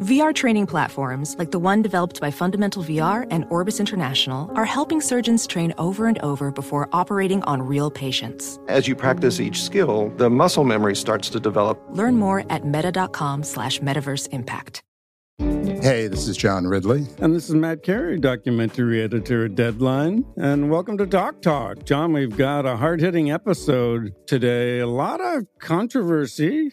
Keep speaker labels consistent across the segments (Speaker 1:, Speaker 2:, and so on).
Speaker 1: VR training platforms, like the one developed by Fundamental VR and Orbis International, are helping surgeons train over and over before operating on real patients.
Speaker 2: As you practice each skill, the muscle memory starts to develop.
Speaker 1: Learn more at meta.com slash metaverse impact.
Speaker 3: Hey, this is John Ridley.
Speaker 4: And this is Matt Carey, documentary editor at Deadline. And welcome to Doc Talk. John, we've got a hard hitting episode today. A lot of controversy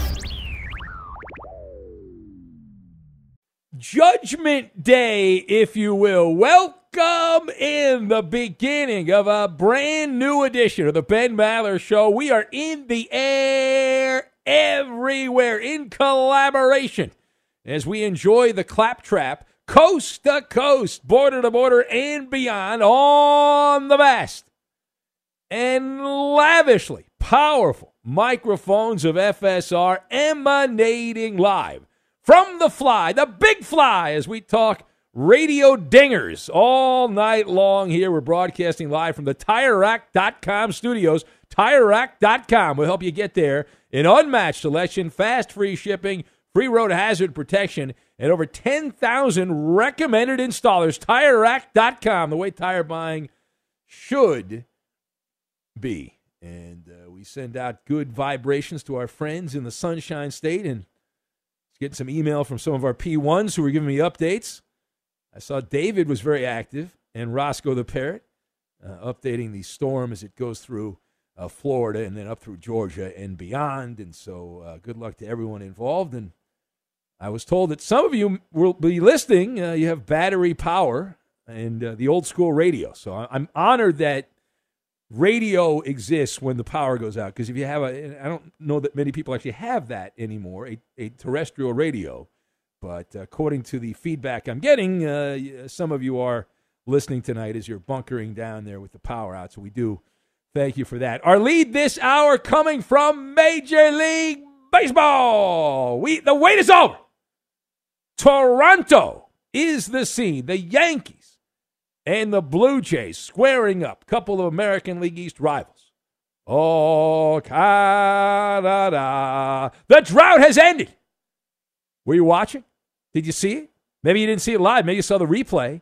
Speaker 5: Judgment Day, if you will. Welcome in the beginning of a brand new edition of the Ben Maller Show. We are in the air everywhere in collaboration as we enjoy the claptrap coast to coast, border to border, and beyond on the vast and lavishly powerful microphones of FSR emanating live from the fly, the big fly, as we talk radio dingers all night long here. We're broadcasting live from the TireRack.com studios. TireRack.com will help you get there. An unmatched selection, fast free shipping, free road hazard protection, and over 10,000 recommended installers. TireRack.com, the way tire buying should be. And uh, we send out good vibrations to our friends in the Sunshine State and getting some email from some of our P1s who were giving me updates. I saw David was very active and Roscoe the Parrot uh, updating the storm as it goes through uh, Florida and then up through Georgia and beyond. And so uh, good luck to everyone involved. And I was told that some of you will be listening. Uh, you have battery power and uh, the old school radio. So I'm honored that radio exists when the power goes out. Because if you have a, I don't know that many people actually have that anymore, a, a terrestrial radio. But according to the feedback I'm getting, uh, some of you are listening tonight as you're bunkering down there with the power out. So we do Thank you for that. Our lead this hour coming from Major League Baseball. We the wait is over. Toronto is the scene. The Yankees and the Blue Jays squaring up. Couple of American League East rivals. Oh, Canada. The drought has ended. Were you watching? Did you see it? Maybe you didn't see it live. Maybe you saw the replay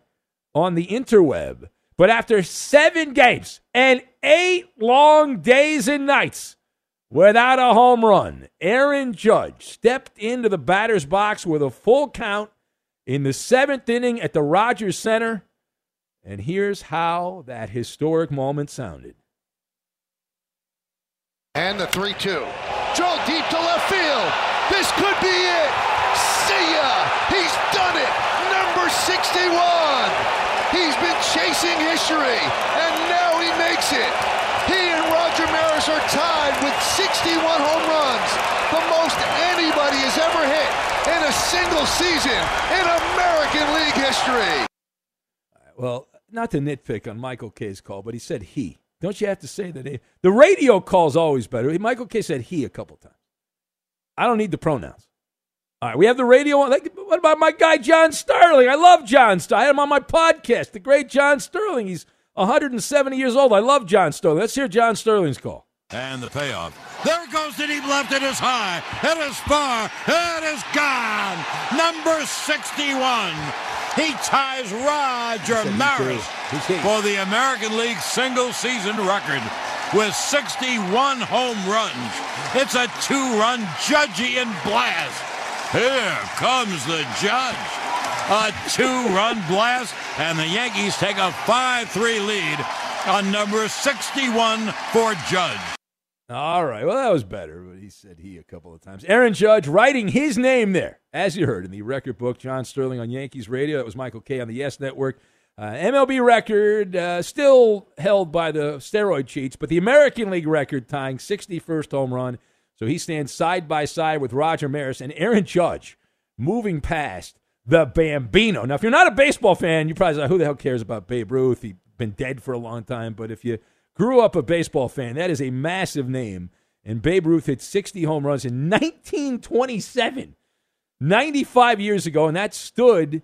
Speaker 5: on the interweb. But after seven games and eight long days and nights without a home run, Aaron Judge stepped into the batter's box with a full count in the seventh inning at the Rogers Center. And here's how that historic moment sounded.
Speaker 6: And the 3 2. Joe deep to left field. This could be it. See ya. He's done it. Number 61. He's been chasing history, and now he makes it. He and Roger Maris are tied with 61 home runs, the most anybody has ever hit in a single season in American League history.
Speaker 5: Well, not to nitpick on Michael Kay's call, but he said he. Don't you have to say that? He, the radio call's always better. Michael Kay said he a couple times. I don't need the pronouns. All right, we have the radio on. What about my guy John Sterling? I love John Sterling. I had him on my podcast, the great John Sterling. He's 170 years old. I love John Sterling. Let's hear John Sterling's call.
Speaker 7: And the payoff. There goes the deep left. It is high. It is far. It is gone. Number 61. He ties Roger Maris for the American League single season record with 61 home runs. It's a two run Judgian blast. Here comes the judge. A two-run blast, and the Yankees take a 5-3 lead on number 61 for Judge.
Speaker 5: All right. Well, that was better, but he said he a couple of times. Aaron Judge writing his name there, as you heard in the record book. John Sterling on Yankees radio. That was Michael Kay on the Yes Network. Uh, MLB record uh, still held by the steroid cheats, but the American League record tying 61st home run so he stands side by side with Roger Maris and Aaron Judge moving past the Bambino. Now, if you're not a baseball fan, you probably say, who the hell cares about Babe Ruth? He's been dead for a long time. But if you grew up a baseball fan, that is a massive name. And Babe Ruth hit 60 home runs in 1927, 95 years ago. And that stood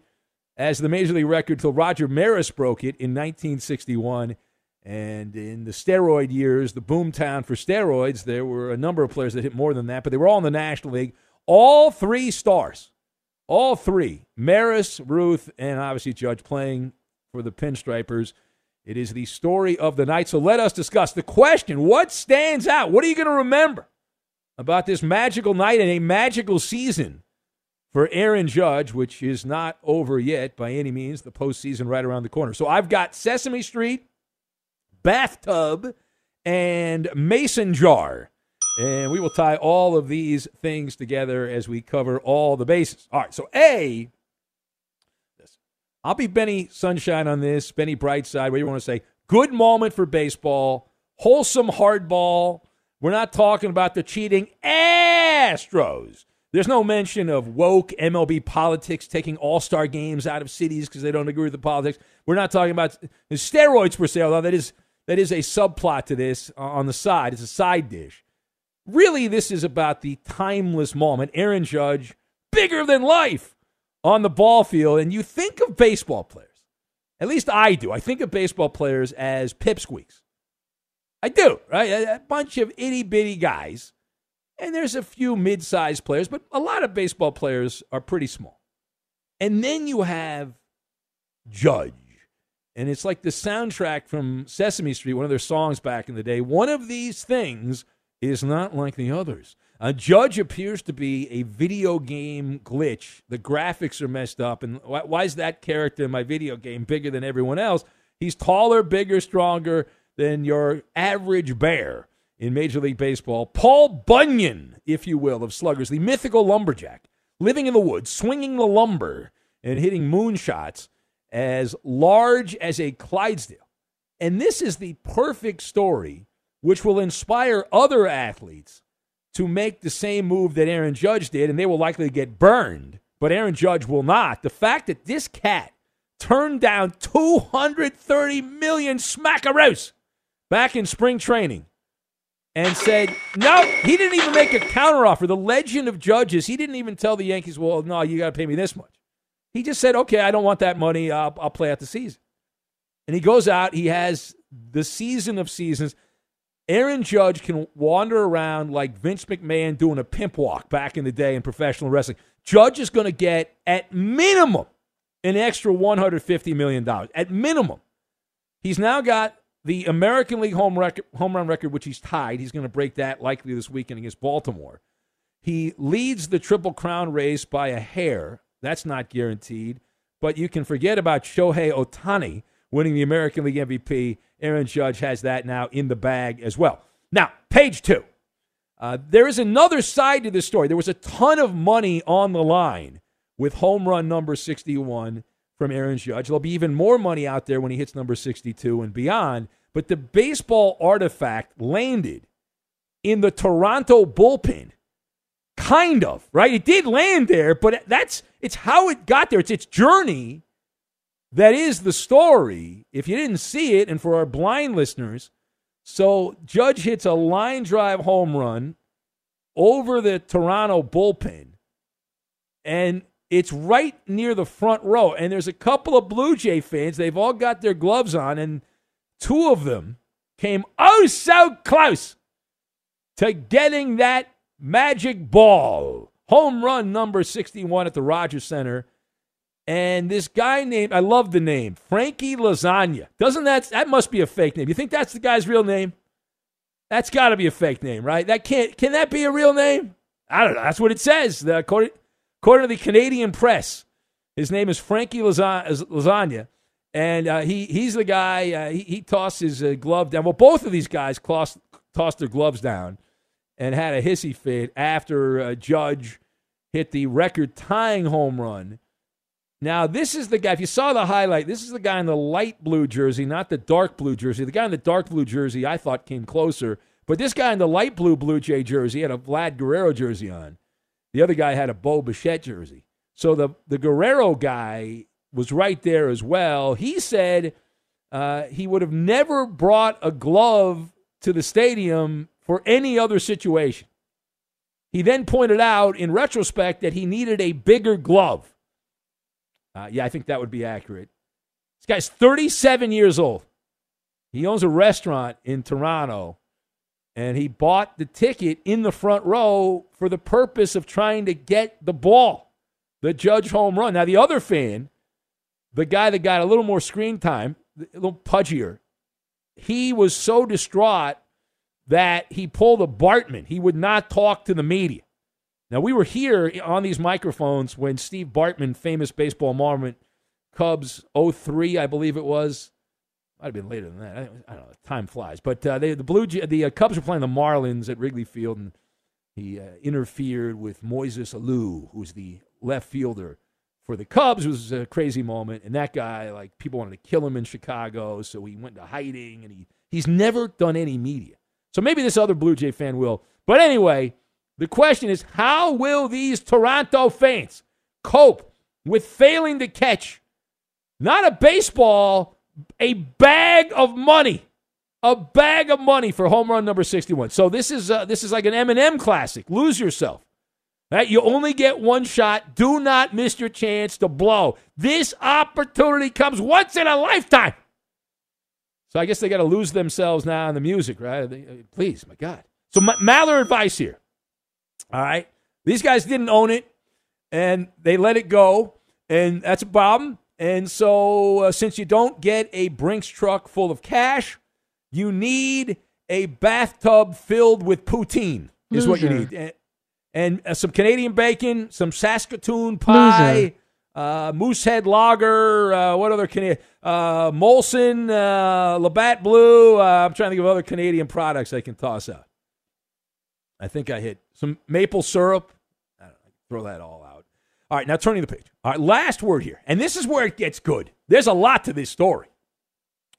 Speaker 5: as the major league record till Roger Maris broke it in 1961. And in the steroid years, the boomtown for steroids, there were a number of players that hit more than that, but they were all in the National League. All three stars, all three, Maris, Ruth, and obviously Judge playing for the Pinstripers. It is the story of the night. So let us discuss the question what stands out? What are you going to remember about this magical night and a magical season for Aaron Judge, which is not over yet by any means, the postseason right around the corner? So I've got Sesame Street bathtub, and mason jar. And we will tie all of these things together as we cover all the bases. All right, so A, I'll be Benny Sunshine on this, Benny Brightside, what you want to say. Good moment for baseball, wholesome hardball. We're not talking about the cheating Astros. There's no mention of woke MLB politics taking all star games out of cities because they don't agree with the politics. We're not talking about steroids per se, although that is that is a subplot to this uh, on the side. It's a side dish. Really, this is about the timeless moment. Aaron Judge, bigger than life on the ball field. And you think of baseball players, at least I do. I think of baseball players as pipsqueaks. I do, right? A bunch of itty bitty guys. And there's a few mid sized players, but a lot of baseball players are pretty small. And then you have Judge and it's like the soundtrack from Sesame Street, one of their songs back in the day. One of these things is not like the others. A judge appears to be a video game glitch. The graphics are messed up. And why is that character in my video game bigger than everyone else? He's taller, bigger, stronger than your average bear in Major League Baseball. Paul Bunyan, if you will, of Sluggers, the mythical lumberjack, living in the woods, swinging the lumber and hitting moonshots as large as a Clydesdale. And this is the perfect story which will inspire other athletes to make the same move that Aaron Judge did, and they will likely get burned, but Aaron Judge will not. The fact that this cat turned down 230 million smackaroos back in spring training and said, no, he didn't even make a counteroffer. The legend of judges, he didn't even tell the Yankees, well, no, you got to pay me this much. He just said, okay, I don't want that money. I'll, I'll play out the season. And he goes out. He has the season of seasons. Aaron Judge can wander around like Vince McMahon doing a pimp walk back in the day in professional wrestling. Judge is going to get, at minimum, an extra $150 million. At minimum. He's now got the American League home, record, home run record, which he's tied. He's going to break that likely this weekend against Baltimore. He leads the Triple Crown race by a hair. That's not guaranteed. But you can forget about Shohei Ohtani winning the American League MVP. Aaron Judge has that now in the bag as well. Now, page two. Uh, there is another side to this story. There was a ton of money on the line with home run number 61 from Aaron Judge. There'll be even more money out there when he hits number 62 and beyond. But the baseball artifact landed in the Toronto bullpen. Kind of, right? It did land there, but that's it's how it got there. It's its journey that is the story. If you didn't see it, and for our blind listeners, so Judge hits a line drive home run over the Toronto bullpen, and it's right near the front row. And there's a couple of Blue Jay fans. They've all got their gloves on, and two of them came oh so close to getting that magic ball. Home run number 61 at the Rogers Center. And this guy named, I love the name, Frankie Lasagna. Doesn't that, that must be a fake name. You think that's the guy's real name? That's got to be a fake name, right? That can't, can that be a real name? I don't know. That's what it says. The, according, according to the Canadian press, his name is Frankie Lasagna. And uh, he, he's the guy, uh, he, he tossed his uh, glove down. Well, both of these guys tossed, tossed their gloves down and had a hissy fit after uh, Judge hit the record tying home run. Now, this is the guy, if you saw the highlight, this is the guy in the light blue jersey, not the dark blue jersey. The guy in the dark blue jersey I thought came closer, but this guy in the light blue Blue Jay jersey had a Vlad Guerrero jersey on. The other guy had a Bo Bichette jersey. So the, the Guerrero guy was right there as well. He said uh, he would have never brought a glove to the stadium for any other situation. He then pointed out in retrospect that he needed a bigger glove. Uh, yeah, I think that would be accurate. This guy's 37 years old. He owns a restaurant in Toronto, and he bought the ticket in the front row for the purpose of trying to get the ball, the judge home run. Now, the other fan, the guy that got a little more screen time, a little pudgier, he was so distraught that he pulled a Bartman. He would not talk to the media. Now, we were here on these microphones when Steve Bartman, famous baseball moment, Cubs 03, I believe it was. Might have been later than that. I don't know. Time flies. But uh, they, the Blue the uh, Cubs were playing the Marlins at Wrigley Field, and he uh, interfered with Moises Alou, who's the left fielder for the Cubs. It was a crazy moment, and that guy, like, people wanted to kill him in Chicago, so he went into hiding, and he he's never done any media. So maybe this other Blue Jay fan will. But anyway, the question is how will these Toronto fans cope with failing to catch not a baseball, a bag of money? A bag of money for home run number 61. So this is uh, this is like an Eminem classic. Lose yourself. Right? You only get one shot. Do not miss your chance to blow. This opportunity comes once in a lifetime. So I guess they got to lose themselves now in the music, right? Uh, please, my God. So Maller advice here. All right, these guys didn't own it, and they let it go, and that's a problem. And so, uh, since you don't get a Brinks truck full of cash, you need a bathtub filled with poutine. Is Loser. what you need, and, and uh, some Canadian bacon, some Saskatoon pie. Uh, Moosehead Lager, uh, what other Canadian? Uh, Molson, uh, Labatt Blue. Uh, I'm trying to think of other Canadian products I can toss out. I think I hit some maple syrup. Throw that all out. All right, now turning the page. All right, last word here, and this is where it gets good. There's a lot to this story.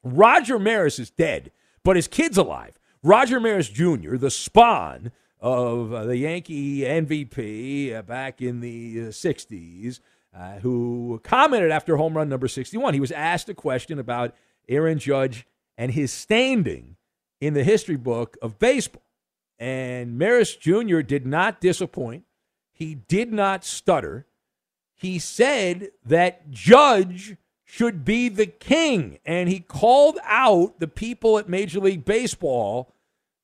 Speaker 5: Roger Maris is dead, but his kid's alive. Roger Maris Jr., the spawn of uh, the Yankee MVP uh, back in the 60s, uh, who commented after home run number 61. He was asked a question about Aaron Judge and his standing in the history book of baseball. And Maris Jr. did not disappoint. He did not stutter. He said that Judge should be the king. And he called out the people at Major League Baseball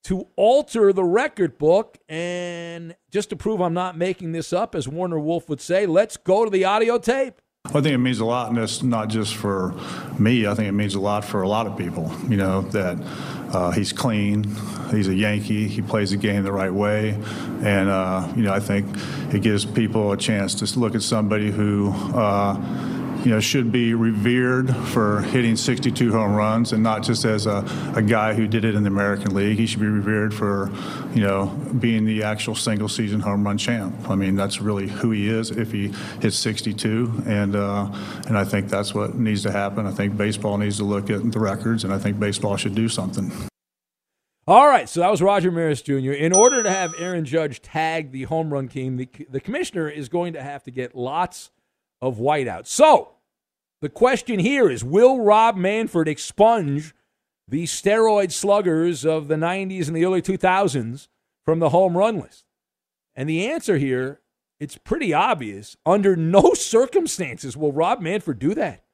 Speaker 5: to alter the record book. And just to prove I'm not making this up, as Warner Wolf would say, let's go to the audio tape.
Speaker 8: I think it means a lot, and it's not just for me. I think it means a lot for a lot of people. You know that uh, he's clean, he's a Yankee, he plays the game the right way, and uh, you know I think it gives people a chance to look at somebody who. You know, should be revered for hitting 62 home runs and not just as a, a guy who did it in the American League. He should be revered for, you know, being the actual single season home run champ. I mean, that's really who he is if he hits 62. And, uh, and I think that's what needs to happen. I think baseball needs to look at the records, and I think baseball should do something.
Speaker 5: All right, so that was Roger Maris Jr. In order to have Aaron Judge tag the home run king, the, the commissioner is going to have to get lots of whiteouts. So the question here is Will Rob Manfred expunge the steroid sluggers of the 90s and the early 2000s from the home run list? And the answer here, it's pretty obvious. Under no circumstances will Rob Manfred do that.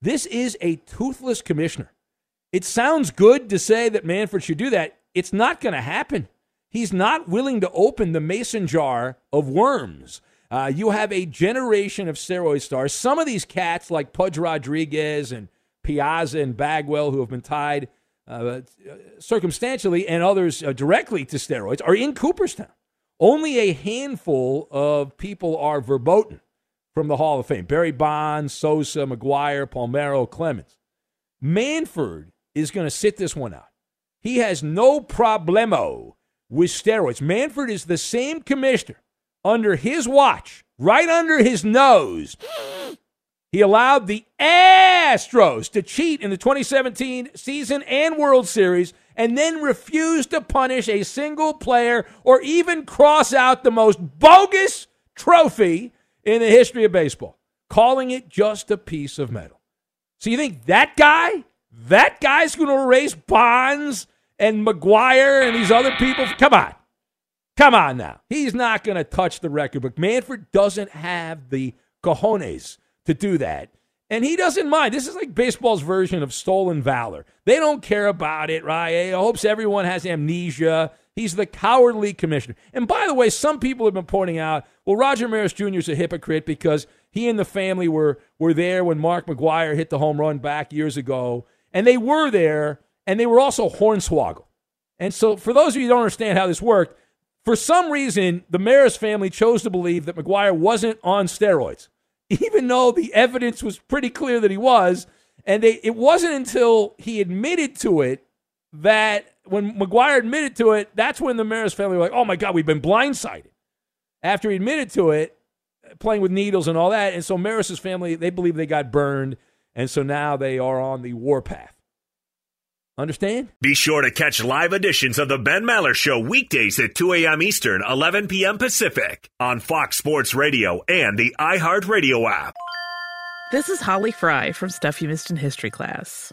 Speaker 5: This is a toothless commissioner. It sounds good to say that Manfred should do that. It's not going to happen. He's not willing to open the mason jar of worms. Uh, you have a generation of steroid stars. Some of these cats, like Pudge Rodriguez and Piazza and Bagwell, who have been tied uh, circumstantially and others uh, directly to steroids, are in Cooperstown. Only a handful of people are verboten from the Hall of Fame Barry Bonds, Sosa, McGwire, Palmeiro, Clemens. Manfred is going to sit this one out. He has no problemo with steroids. Manfred is the same commissioner under his watch, right under his nose, he allowed the Astros to cheat in the 2017 season and World Series and then refused to punish a single player or even cross out the most bogus trophy in the history of baseball, calling it just a piece of metal. So you think that guy, that guy's going to erase Bonds and McGwire and these other people? Come on. Come on now. He's not going to touch the record book. Manfred doesn't have the cojones to do that. And he doesn't mind. This is like baseball's version of stolen valor. They don't care about it, right? He hopes everyone has amnesia. He's the cowardly commissioner. And by the way, some people have been pointing out, well, Roger Maris Jr. is a hypocrite because he and the family were, were there when Mark McGwire hit the home run back years ago. And they were there, and they were also hornswoggled. And so, for those of you who don't understand how this worked, for some reason, the Maris family chose to believe that McGwire wasn't on steroids, even though the evidence was pretty clear that he was. And they, it wasn't until he admitted to it that when McGwire admitted to it, that's when the Maris family were like, oh my God, we've been blindsided. After he admitted to it, playing with needles and all that. And so Maris's family, they believe they got burned. And so now they are on the warpath. Understand?
Speaker 9: Be sure to catch live editions of the Ben Maller Show weekdays at 2 a.m. Eastern, 11 p.m. Pacific on Fox Sports Radio and the iHeartRadio app.
Speaker 10: This is Holly Fry from Stuff You Missed in History class.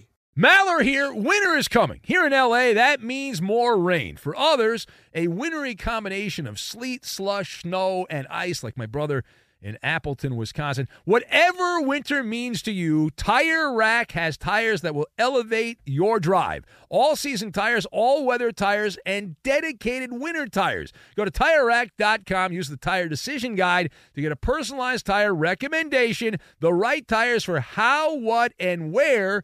Speaker 5: Maller here. Winter is coming. Here in LA, that means more rain. For others, a wintry combination of sleet, slush, snow, and ice, like my brother in Appleton, Wisconsin. Whatever winter means to you, Tire Rack has tires that will elevate your drive. All season tires, all weather tires, and dedicated winter tires. Go to tirerack.com, use the tire decision guide to get a personalized tire recommendation, the right tires for how, what, and where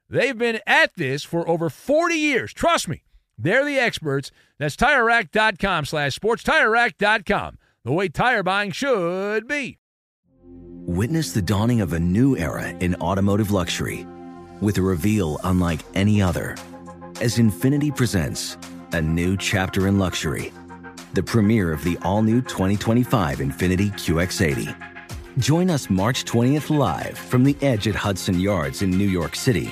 Speaker 5: They've been at this for over 40 years. Trust me, they're the experts. That's TireRack.com slash sports. TireRack.com, the way tire buying should be.
Speaker 11: Witness the dawning of a new era in automotive luxury with a reveal unlike any other as Infiniti presents a new chapter in luxury, the premiere of the all-new 2025 Infiniti QX80. Join us March 20th live from the edge at Hudson Yards in New York City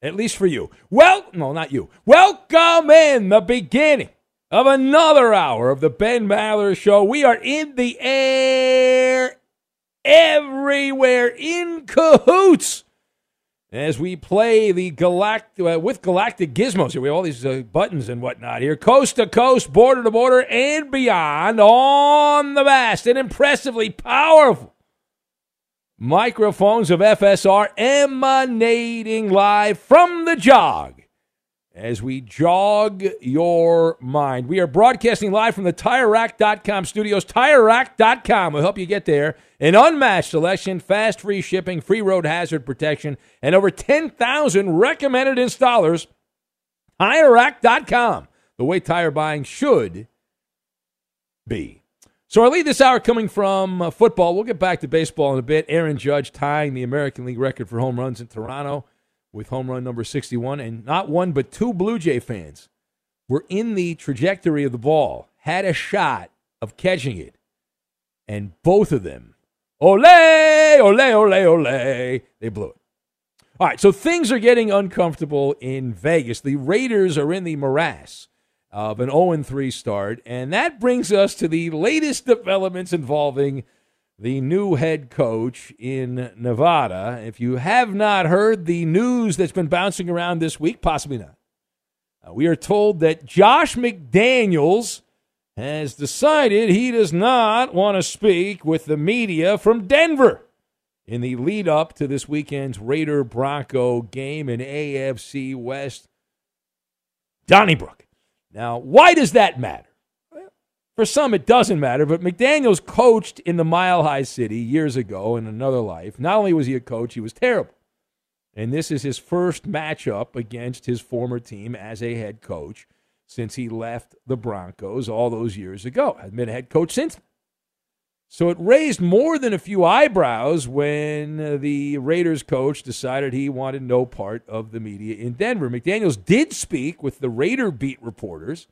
Speaker 5: At least for you. Well, no, not you. Welcome in the beginning of another hour of the Ben Maller Show. We are in the air everywhere in cahoots as we play the galactic uh, with galactic gizmos. Here we have all these uh, buttons and whatnot here, coast to coast, border to border, and beyond on the vast and impressively powerful microphones of FSR emanating live from the jog as we jog your mind. We are broadcasting live from the TireRack.com studios. TireRack.com will help you get there. An unmatched selection, fast free shipping, free road hazard protection, and over 10,000 recommended installers. TireRack.com, the way tire buying should be. So our lead this hour coming from uh, football. We'll get back to baseball in a bit. Aaron Judge tying the American League record for home runs in Toronto with home run number 61. And not one, but two Blue Jay fans were in the trajectory of the ball, had a shot of catching it. And both of them, ole, ole, ole, ole, they blew it. All right, so things are getting uncomfortable in Vegas. The Raiders are in the morass of an 0 3 start, and that brings us to the latest developments involving the new head coach in Nevada. If you have not heard the news that's been bouncing around this week, possibly not, uh, we are told that Josh McDaniels has decided he does not want to speak with the media from Denver in the lead up to this weekend's Raider Bronco game in AFC West. Donnybrook. Now, why does that matter? For some, it doesn't matter, but McDaniels coached in the Mile High City years ago in another life. Not only was he a coach, he was terrible. And this is his first matchup against his former team as a head coach since he left the Broncos all those years ago. Has been a head coach since. So it raised more than a few eyebrows when the Raiders coach decided he wanted no part of the media in Denver. McDaniels did speak with the Raider beat reporters.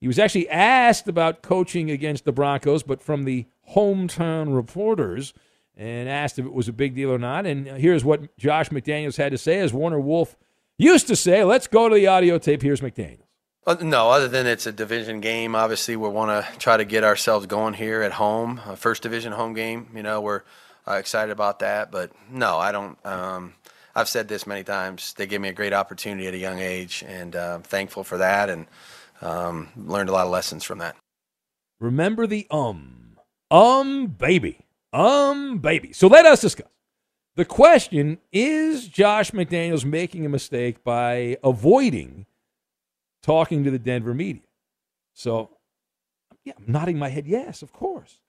Speaker 5: He was actually asked about coaching against the Broncos, but from the hometown reporters, and asked if it was a big deal or not. And here's what Josh McDaniels had to say, as Warner Wolf used to say. Let's go to the audio tape. Here's McDaniels.
Speaker 12: Uh, no, other than it's a division game, obviously we want to try to get ourselves going here at home, a first division home game. You know, we're uh, excited about that. But no, I don't. Um, I've said this many times. They gave me a great opportunity at a young age, and uh, I'm thankful for that, and um, learned a lot of lessons from that.
Speaker 5: Remember the um, um, baby, um, baby. So let us discuss. The question is Josh McDaniels making a mistake by avoiding talking to the Denver media. So, yeah, I'm nodding my head, yes, of course.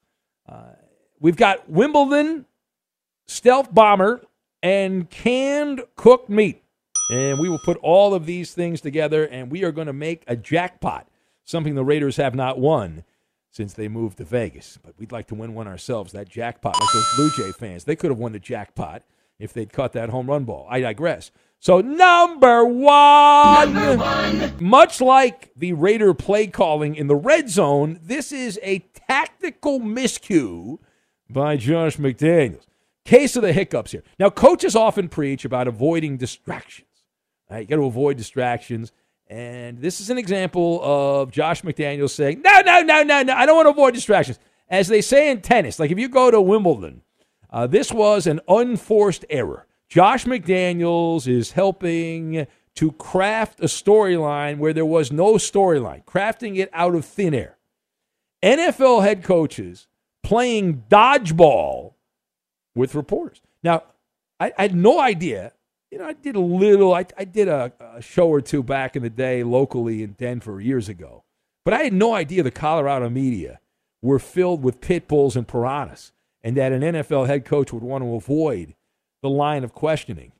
Speaker 5: Uh, we've got Wimbledon, Stealth Bomber, and canned cooked meat. And we will put all of these things together, and we are going to make a jackpot, something the Raiders have not won since they moved to Vegas. But we'd like to win one ourselves, that jackpot, like those Blue Jay fans. They could have won the jackpot if they'd caught that home run ball. I digress. So, number one, number one, much like the Raider play calling in the red zone, this is a tactical miscue by Josh McDaniels. Case of the hiccups here. Now, coaches often preach about avoiding distractions. Right? You got to avoid distractions. And this is an example of Josh McDaniels saying, no, no, no, no, no, I don't want to avoid distractions. As they say in tennis, like if you go to Wimbledon, uh, this was an unforced error. Josh McDaniels is helping to craft a storyline where there was no storyline, crafting it out of thin air. NFL head coaches playing dodgeball with reporters. Now, I, I had no idea. You know, I did a little, I, I did a, a show or two back in the day locally in Denver years ago, but I had no idea the Colorado media were filled with pit bulls and piranhas and that an NFL head coach would want to avoid the line of questioning.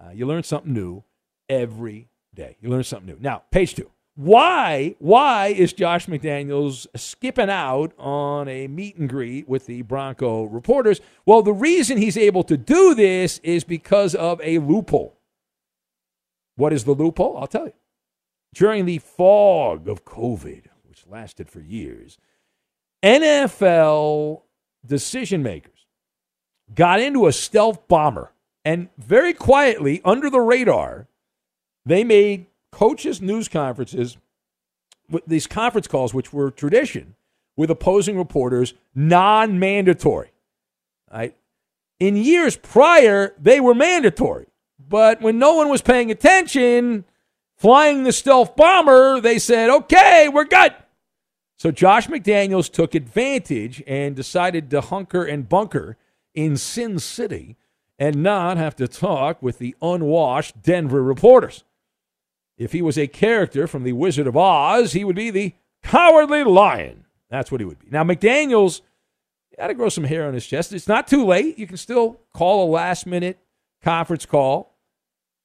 Speaker 5: Uh, you learn something new every day. You learn something new. Now, page two. Why? Why is Josh McDaniels skipping out on a meet and greet with the Bronco reporters? Well, the reason he's able to do this is because of a loophole. What is the loophole? I'll tell you. During the fog of COVID, which lasted for years, NFL decision makers got into a stealth bomber and very quietly, under the radar, they made coaches' news conferences, with these conference calls, which were tradition, with opposing reporters, non mandatory. Right? In years prior, they were mandatory. But when no one was paying attention, flying the stealth bomber, they said, okay, we're good. So Josh McDaniels took advantage and decided to hunker and bunker in Sin City and not have to talk with the unwashed Denver reporters. If he was a character from The Wizard of Oz, he would be the cowardly lion. That's what he would be. Now, McDaniels got to grow some hair on his chest. It's not too late. You can still call a last minute conference call.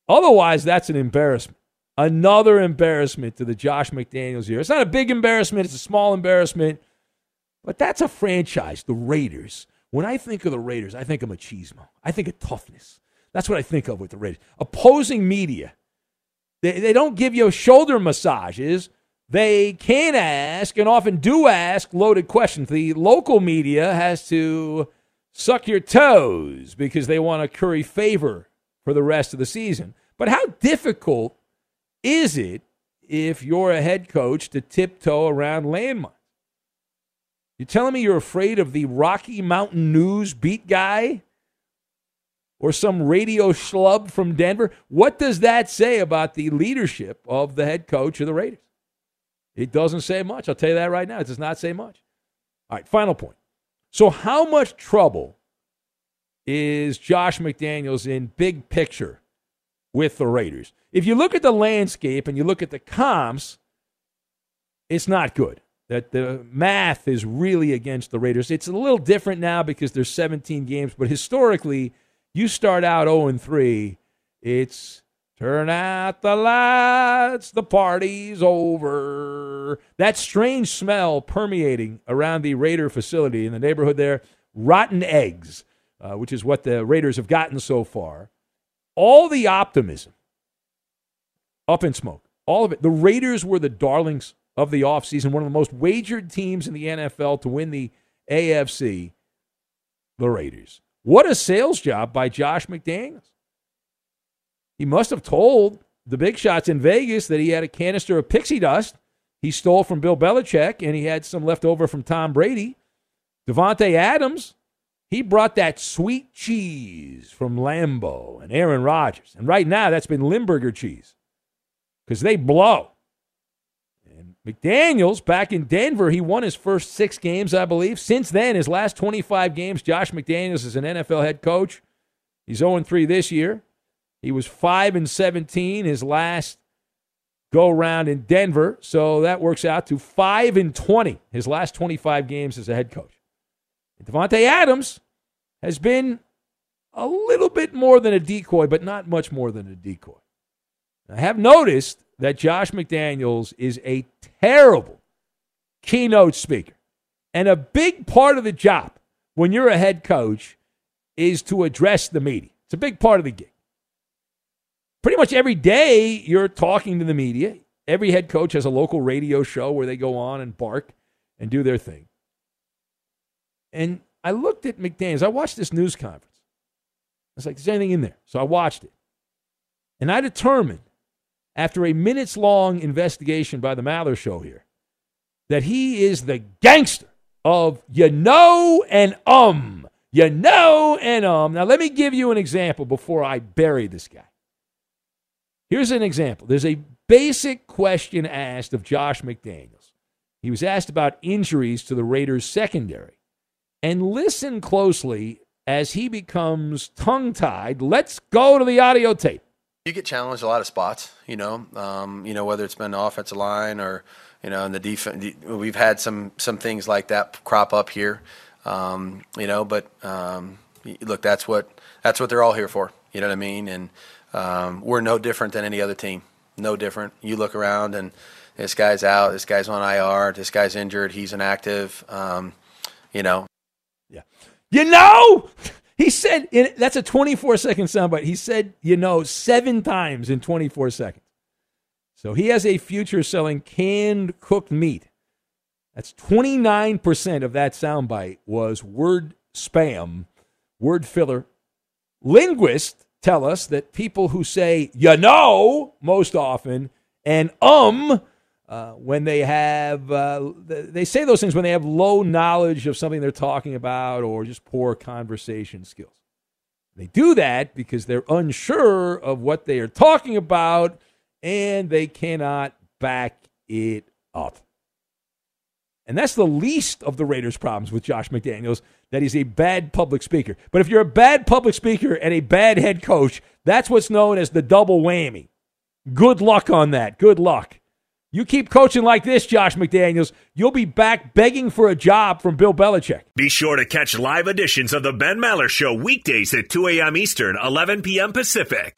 Speaker 5: Otherwise, that's an embarrassment. Another embarrassment to the Josh McDaniels here. It's not a big embarrassment, it's a small embarrassment, but that's a franchise, the Raiders, when I think of the Raiders, I think of machismo. I think of toughness. That's what I think of with the Raiders. Opposing media, they, they don't give you shoulder massages. They can ask and often do ask loaded questions. The local media has to suck your toes because they want to curry favor for the rest of the season. But how difficult is it if you're a head coach to tiptoe around landmines? You're telling me you're afraid of the Rocky Mountain News beat guy or some radio schlub from Denver? What does that say about the leadership of the head coach of the Raiders? It doesn't say much. I'll tell you that right now. It does not say much. All right, final point. So, how much trouble is Josh McDaniels in big picture with the Raiders? If you look at the landscape and you look at the comps, it's not good. That the math is really against the Raiders. It's a little different now because there's 17 games, but historically, you start out 0 3, it's Turn out the lights, the party's over. That strange smell permeating around the Raider facility in the neighborhood there, rotten eggs, uh, which is what the Raiders have gotten so far. All the optimism up in smoke, all of it. The Raiders were the darlings of the offseason, one of the most wagered teams in the NFL to win the AFC, the Raiders. What a sales job by Josh McDaniels. He must have told the big shots in Vegas that he had a canister of pixie dust he stole from Bill Belichick and he had some left over from Tom Brady. Davante Adams, he brought that sweet cheese from Lambeau and Aaron Rodgers. And right now, that's been Limburger cheese because they blow. McDaniels, back in Denver, he won his first six games, I believe. Since then, his last 25 games, Josh McDaniels is an NFL head coach. He's 0 3 this year. He was 5 and 17 his last go round in Denver, so that works out to 5 and 20 his last 25 games as a head coach. Davante Adams has been a little bit more than a decoy, but not much more than a decoy. I have noticed that Josh McDaniels is a terrible keynote speaker. And a big part of the job when you're a head coach is to address the media. It's a big part of the gig pretty much every day you're talking to the media. Every head coach has a local radio show where they go on and bark and do their thing. And I looked at McDaniels. I watched this news conference. I was like, "Is anything in there?" So I watched it, and I determined, after a minutes long investigation by the Maller Show here, that he is the gangster of you know and um, you know and um. Now let me give you an example before I bury this guy. Here's an example. There's a basic question asked of Josh McDaniels. He was asked about injuries to the Raiders' secondary. And listen closely as he becomes tongue tied. Let's go to the audio tape.
Speaker 12: You get challenged a lot of spots, you know, um, you know whether it's been the offensive line or you know in the defense. We've had some some things like that crop up here, um, you know. But um, look, that's what that's what they're all here for. You know what I mean? And um, we're no different than any other team. No different. You look around and this guy's out, this guy's on IR, this guy's injured, he's inactive. Um, you know.
Speaker 5: Yeah. You know, he said in, that's a 24 second soundbite. He said, you know, seven times in 24 seconds. So he has a future selling canned cooked meat. That's 29% of that soundbite was word spam, word filler. Linguist tell us that people who say, you know, most often, and um, uh, when they have, uh, they say those things when they have low knowledge of something they're talking about or just poor conversation skills. They do that because they're unsure of what they are talking about and they cannot back it up. And that's the least of the Raiders' problems with Josh McDaniels, that he's a bad public speaker. But if you're a bad public speaker and a bad head coach, that's what's known as the double whammy. Good luck on that. Good luck. You keep coaching like this, Josh McDaniels, you'll be back begging for a job from Bill Belichick.
Speaker 9: Be sure to catch live editions of the Ben Maller Show weekdays at 2 a.m. Eastern, 11 p.m. Pacific.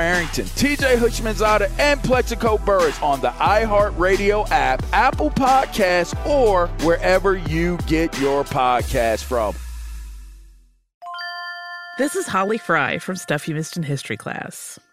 Speaker 13: Arrington, TJ Houshmandzadeh, and Plaxico Burress on the iHeartRadio app, Apple Podcasts, or wherever you get your podcast from.
Speaker 10: This is Holly Fry from Stuff You Missed in History class.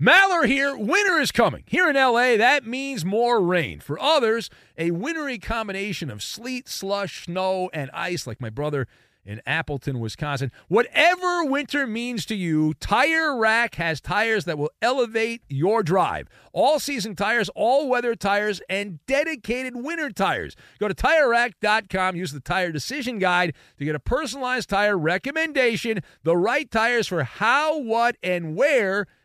Speaker 5: Maller here. Winter is coming. Here in LA, that means more rain. For others, a wintry combination of sleet, slush, snow, and ice, like my brother in Appleton, Wisconsin. Whatever winter means to you, Tire Rack has tires that will elevate your drive. All season tires, all weather tires, and dedicated winter tires. Go to tirerack.com, use the tire decision guide to get a personalized tire recommendation, the right tires for how, what, and where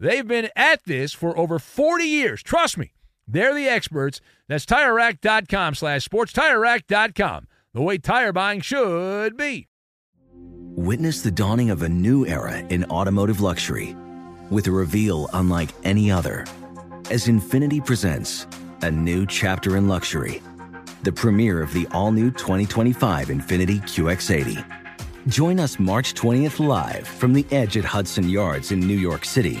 Speaker 5: They've been at this for over 40 years. Trust me, they're the experts. That's TireRack.com slash sports. TireRack.com, the way tire buying should be.
Speaker 11: Witness the dawning of a new era in automotive luxury with a reveal unlike any other as Infiniti presents a new chapter in luxury, the premiere of the all-new 2025 Infiniti QX80. Join us March 20th live from the edge at Hudson Yards in New York City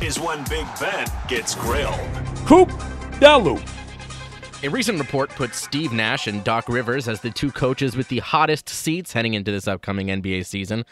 Speaker 9: is when Big Ben gets grilled.
Speaker 5: Coop Dalu.
Speaker 14: A recent report puts Steve Nash and Doc Rivers as the two coaches with the hottest seats heading into this upcoming NBA season.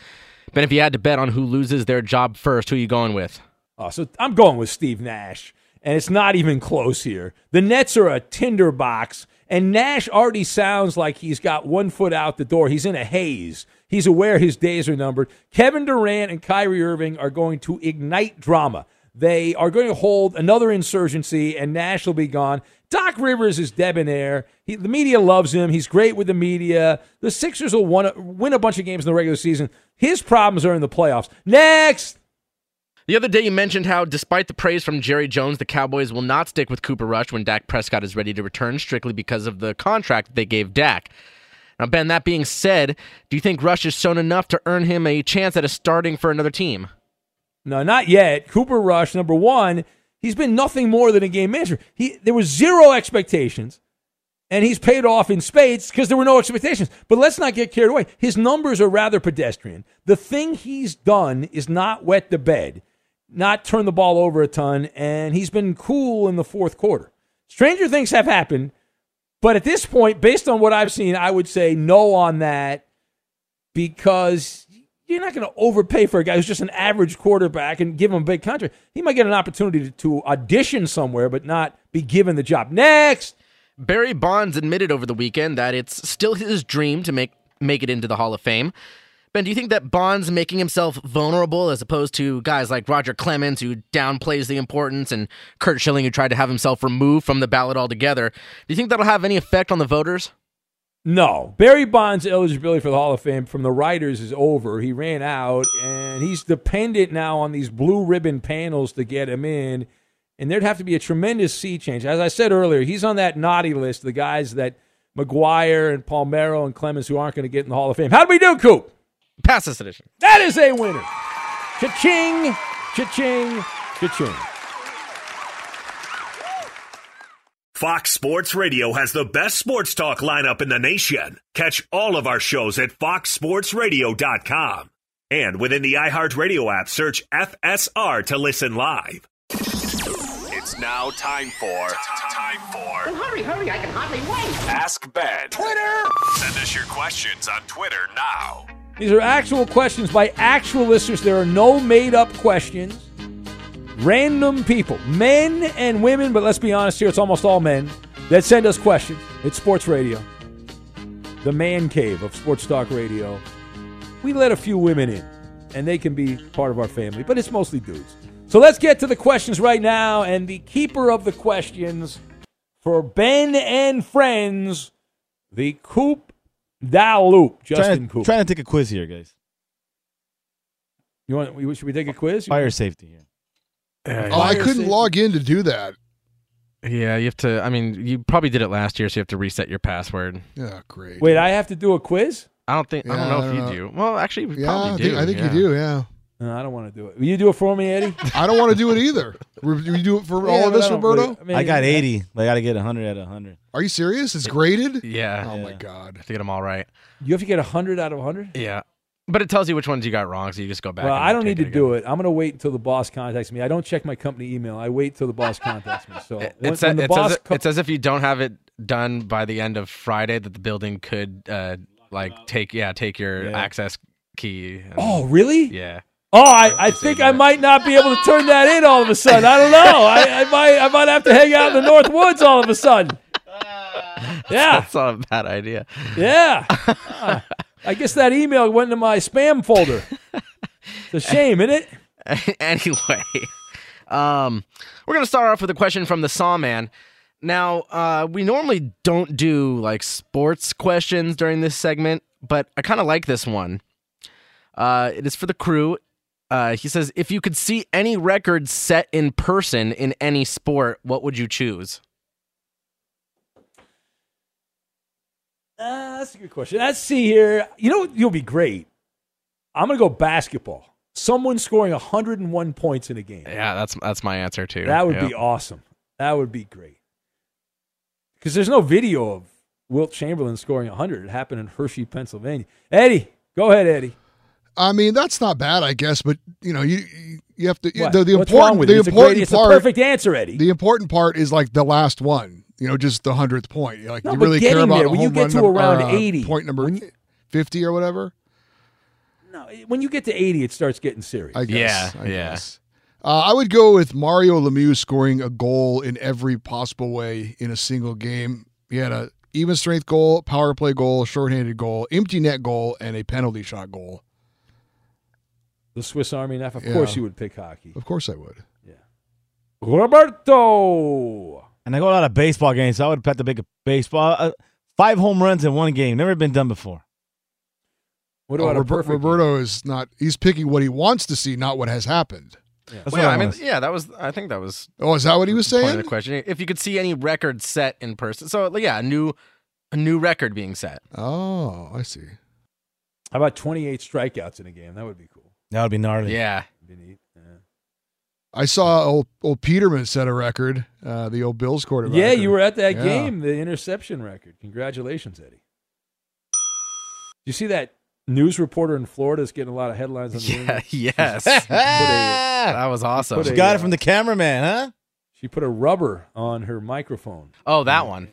Speaker 14: Ben, if you had to bet on who loses their job first, who are you going with?
Speaker 5: Oh, so I'm going with Steve Nash, and it's not even close here. The Nets are a tinderbox, and Nash already sounds like he's got one foot out the door. He's in a haze. He's aware his days are numbered. Kevin Durant and Kyrie Irving are going to ignite drama. They are going to hold another insurgency, and Nash will be gone. Doc Rivers is debonair. He, the media loves him. He's great with the media. The Sixers will win, win a bunch of games in the regular season. His problems are in the playoffs. Next.
Speaker 14: The other day, you mentioned how, despite the praise from Jerry Jones, the Cowboys will not stick with Cooper Rush when Dak Prescott is ready to return, strictly because of the contract they gave Dak. Now, Ben, that being said, do you think Rush has shown enough to earn him a chance at a starting for another team?
Speaker 5: No, not yet. Cooper Rush, number one, he's been nothing more than a game manager. He there was zero expectations, and he's paid off in spades because there were no expectations. But let's not get carried away. His numbers are rather pedestrian. The thing he's done is not wet the bed, not turn the ball over a ton, and he's been cool in the fourth quarter. Stranger things have happened, but at this point, based on what I've seen, I would say no on that because you're not going to overpay for a guy who's just an average quarterback and give him a big contract. He might get an opportunity to, to audition somewhere, but not be given the job. Next.
Speaker 14: Barry Bonds admitted over the weekend that it's still his dream to make make it into the Hall of Fame. Ben, do you think that Bonds making himself vulnerable as opposed to guys like Roger Clemens who downplays the importance and Curt Schilling who tried to have himself removed from the ballot altogether, do you think that'll have any effect on the voters?
Speaker 5: No. Barry Bonds' eligibility for the Hall of Fame from the writers is over. He ran out, and he's dependent now on these blue ribbon panels to get him in. And there'd have to be a tremendous sea change. As I said earlier, he's on that naughty list, the guys that McGwire and Palmeiro and Clemens who aren't going to get in the Hall of Fame. How do we do, Coop?
Speaker 14: Pass this edition.
Speaker 5: That is a winner. Cha-ching, cha-ching, cha-ching.
Speaker 9: Fox Sports Radio has the best sports talk lineup in the nation. Catch all of our shows at foxsportsradio.com. And within the iHeartRadio app, search FSR to listen live. It's now time for time for
Speaker 15: Well, hurry, hurry, I can hardly wait.
Speaker 9: Ask Ben.
Speaker 15: Twitter!
Speaker 9: Send us your questions on Twitter now.
Speaker 5: These are actual questions by actual listeners. There are no made up questions. Random people, men and women, but let's be honest here, it's almost all men that send us questions. It's Sports Radio, the man cave of Sports Talk Radio. We let a few women in, and they can be part of our family, but it's mostly dudes. So let's get to the questions right now. And the keeper of the questions for Ben and friends, the Coop Daloop, Justin
Speaker 16: trying to,
Speaker 5: Coop.
Speaker 16: Trying to take a quiz here, guys.
Speaker 5: You want? Should we take a quiz?
Speaker 16: Fire safety here.
Speaker 17: Oh, I couldn't log in to do that.
Speaker 14: Yeah, you have to. I mean, you probably did it last year, so you have to reset your password.
Speaker 17: Yeah, great.
Speaker 5: Wait, I have to do a quiz?
Speaker 14: I don't think. I don't know
Speaker 17: I
Speaker 14: if you
Speaker 17: don't
Speaker 14: do. Well, actually, you
Speaker 17: Yeah,
Speaker 14: probably
Speaker 17: I
Speaker 14: do.
Speaker 17: think, I think
Speaker 14: yeah.
Speaker 17: you do. Yeah.
Speaker 5: No, I don't want to do it. Will you do it for me, Eddie?
Speaker 17: I don't want to do it either. Will you do it for
Speaker 5: Yeah,
Speaker 17: all of us,
Speaker 5: I
Speaker 17: Roberto?
Speaker 5: really- I mean,
Speaker 16: I got 80. I got to get 100 out of 100.
Speaker 17: Are you serious? It's graded?
Speaker 14: Yeah.
Speaker 17: Oh my god.
Speaker 14: To get them all right.
Speaker 5: You have to get 100 out of 100?
Speaker 14: Yeah. But it tells you which ones you got wrong, so you just go back.
Speaker 5: Well, I don't need to
Speaker 14: it
Speaker 5: do it. I'm going to wait until the boss contacts me. I don't check my company email. I wait till the boss contacts me. So
Speaker 14: It-
Speaker 5: when,
Speaker 14: It's,
Speaker 5: when the
Speaker 14: it's, as,
Speaker 5: co-
Speaker 14: it's as if you don't have it done by the end of Friday that the building could uh, like take yeah take your
Speaker 5: Yeah.
Speaker 14: access key. and-
Speaker 5: Oh, really?
Speaker 14: Yeah.
Speaker 5: Oh, I, I think I might not be able to turn that in all of a sudden. I don't know. I, I might I might have to hang out in the North Woods all of a sudden. Yeah.
Speaker 14: That's not a bad idea.
Speaker 5: Yeah. I guess that email went into my spam folder. It's a shame, isn't it?
Speaker 14: anyway, um, we're gonna start off with a question from the Sawman. Now, uh, we normally don't do like sports questions during this segment, but I kind of like this one. Uh, it is for the crew. Uh, he says, if you could see any record set in person in any sport, what would you choose?
Speaker 5: Uh, that's a good question. Let's see here. You know, you'll be great. I'm going to go basketball. Someone scoring 101 points in a game.
Speaker 14: Yeah, that's that's my answer too.
Speaker 5: That would
Speaker 14: Yeah.
Speaker 5: be awesome. That would be great. Because there's no video of Wilt Chamberlain scoring 100. It happened in Hershey, Pennsylvania. Eddie, go ahead, Eddie.
Speaker 17: I mean, that's not bad, I guess, but you know, you you- you have to.
Speaker 5: What?
Speaker 17: The, the
Speaker 5: What's
Speaker 17: important,
Speaker 5: wrong with
Speaker 17: the
Speaker 5: it? It's a great-
Speaker 17: important
Speaker 5: it's a
Speaker 17: part.
Speaker 5: perfect answer, Eddie.
Speaker 17: The important part is like the last one. You know, just the hundredth point. Like
Speaker 5: No,
Speaker 17: you really care
Speaker 5: getting
Speaker 17: about
Speaker 5: there, when you get
Speaker 17: run
Speaker 5: to
Speaker 17: number-
Speaker 5: around
Speaker 17: uh,
Speaker 5: 80,
Speaker 17: point number fifty or whatever.
Speaker 5: No, when you get to 80, it starts getting serious.
Speaker 17: I guess.
Speaker 14: Yeah,
Speaker 17: I
Speaker 14: yeah.
Speaker 17: guess. Uh, I would go with Mario Lemieux scoring a goal in every possible way in a single game. He had a even strength goal, power play goal, shorthanded goal, empty net goal, and a penalty shot goal.
Speaker 5: The Swiss Army knife. Of
Speaker 17: Yeah.
Speaker 5: course, you would pick hockey.
Speaker 17: Of course, I would. Yeah.
Speaker 5: Roberto.
Speaker 16: And I go a lot of baseball games, so I would bet the big baseball. Uh, five home runs in one game. Never been done before.
Speaker 5: What
Speaker 17: Oh,
Speaker 5: about a
Speaker 17: Robert-
Speaker 5: perfect
Speaker 17: Roberto is not. He's picking what he wants to see, not what has happened.
Speaker 16: That's
Speaker 14: Well, yeah,
Speaker 16: I
Speaker 14: I mean, yeah, that was. I think that was.
Speaker 17: Oh, is that what he was
Speaker 14: the point of
Speaker 17: saying?
Speaker 14: the question. If you could see any record set in person, so yeah, a new, a new record being set.
Speaker 17: Oh, I see.
Speaker 5: How about 28 strikeouts in a game? That would be cool.
Speaker 16: That would be gnarly.
Speaker 14: Yeah,
Speaker 5: Be neat. Yeah.
Speaker 17: I saw old, old Peterman set a record. Uh, the old Bills quarterback.
Speaker 5: Yeah, you were at that
Speaker 17: Yeah.
Speaker 5: game, the interception record. Congratulations, Eddie. You see that news reporter in Florida is getting a lot of headlines on the
Speaker 14: yeah,
Speaker 5: internet?
Speaker 14: yes.
Speaker 5: A-
Speaker 14: that was awesome.
Speaker 5: She,
Speaker 16: You
Speaker 5: a,
Speaker 16: got
Speaker 5: uh,
Speaker 16: it from the cameraman, huh?
Speaker 5: She put a rubber on her microphone.
Speaker 14: Oh, that one.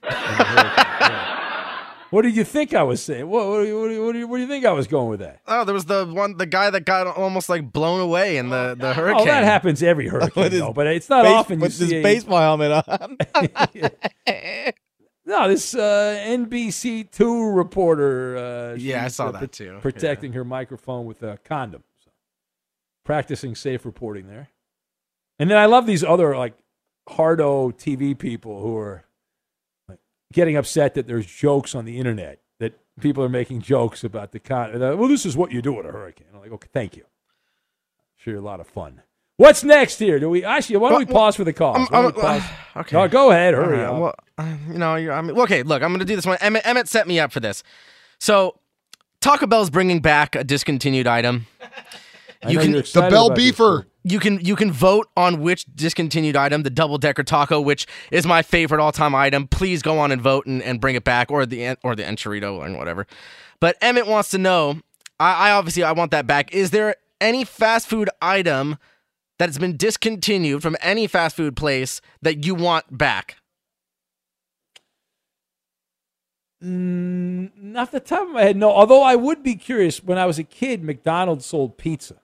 Speaker 5: What did you think I was saying? What, what, do you- what, do you- what, do you, what do you think I was going with that?
Speaker 14: Oh, there was the one, the guy that got almost like blown away in the the hurricane.
Speaker 5: Oh, that happens every hurricane, though, but it's not
Speaker 16: Base-
Speaker 5: often you
Speaker 16: with
Speaker 5: see
Speaker 16: his
Speaker 5: a-
Speaker 16: baseball helmet on.
Speaker 5: No, this uh, NBC two reporter. Uh,
Speaker 14: Yeah, I saw
Speaker 5: uh,
Speaker 14: that too.
Speaker 5: Protecting her microphone with a condom, so, practicing safe reporting there. And then I love these other like hardo TV people who are getting upset that there's jokes on the internet that people are making jokes about the con. uh, Well, this is what you do at a hurricane. I'm like, okay, thank you. Sure, a lot of fun. What's next here? Do we actually? Why don't we pause for the call?
Speaker 14: I'm- okay.
Speaker 5: No, go ahead. Hurry
Speaker 14: right,
Speaker 5: up.
Speaker 14: Well, uh, you know, I mean, okay. Look, I'm going to do this one. Emmett, Emmett set me up for this. So, Taco Bell's bringing back a discontinued item.
Speaker 5: you can the
Speaker 17: Bell Beefer.
Speaker 14: You can you can vote on which discontinued item, the double decker taco, which is my favorite all time item. Please go on and vote and, and bring it back, or the or the enchilito or whatever. But Emmett wants to know. I, I obviously I want that back. Is there any fast food item that has been discontinued from any fast food place that you want back?
Speaker 5: Mm, the top of my head, no. Although I would be curious. When I was a kid, McDonald's sold pizza.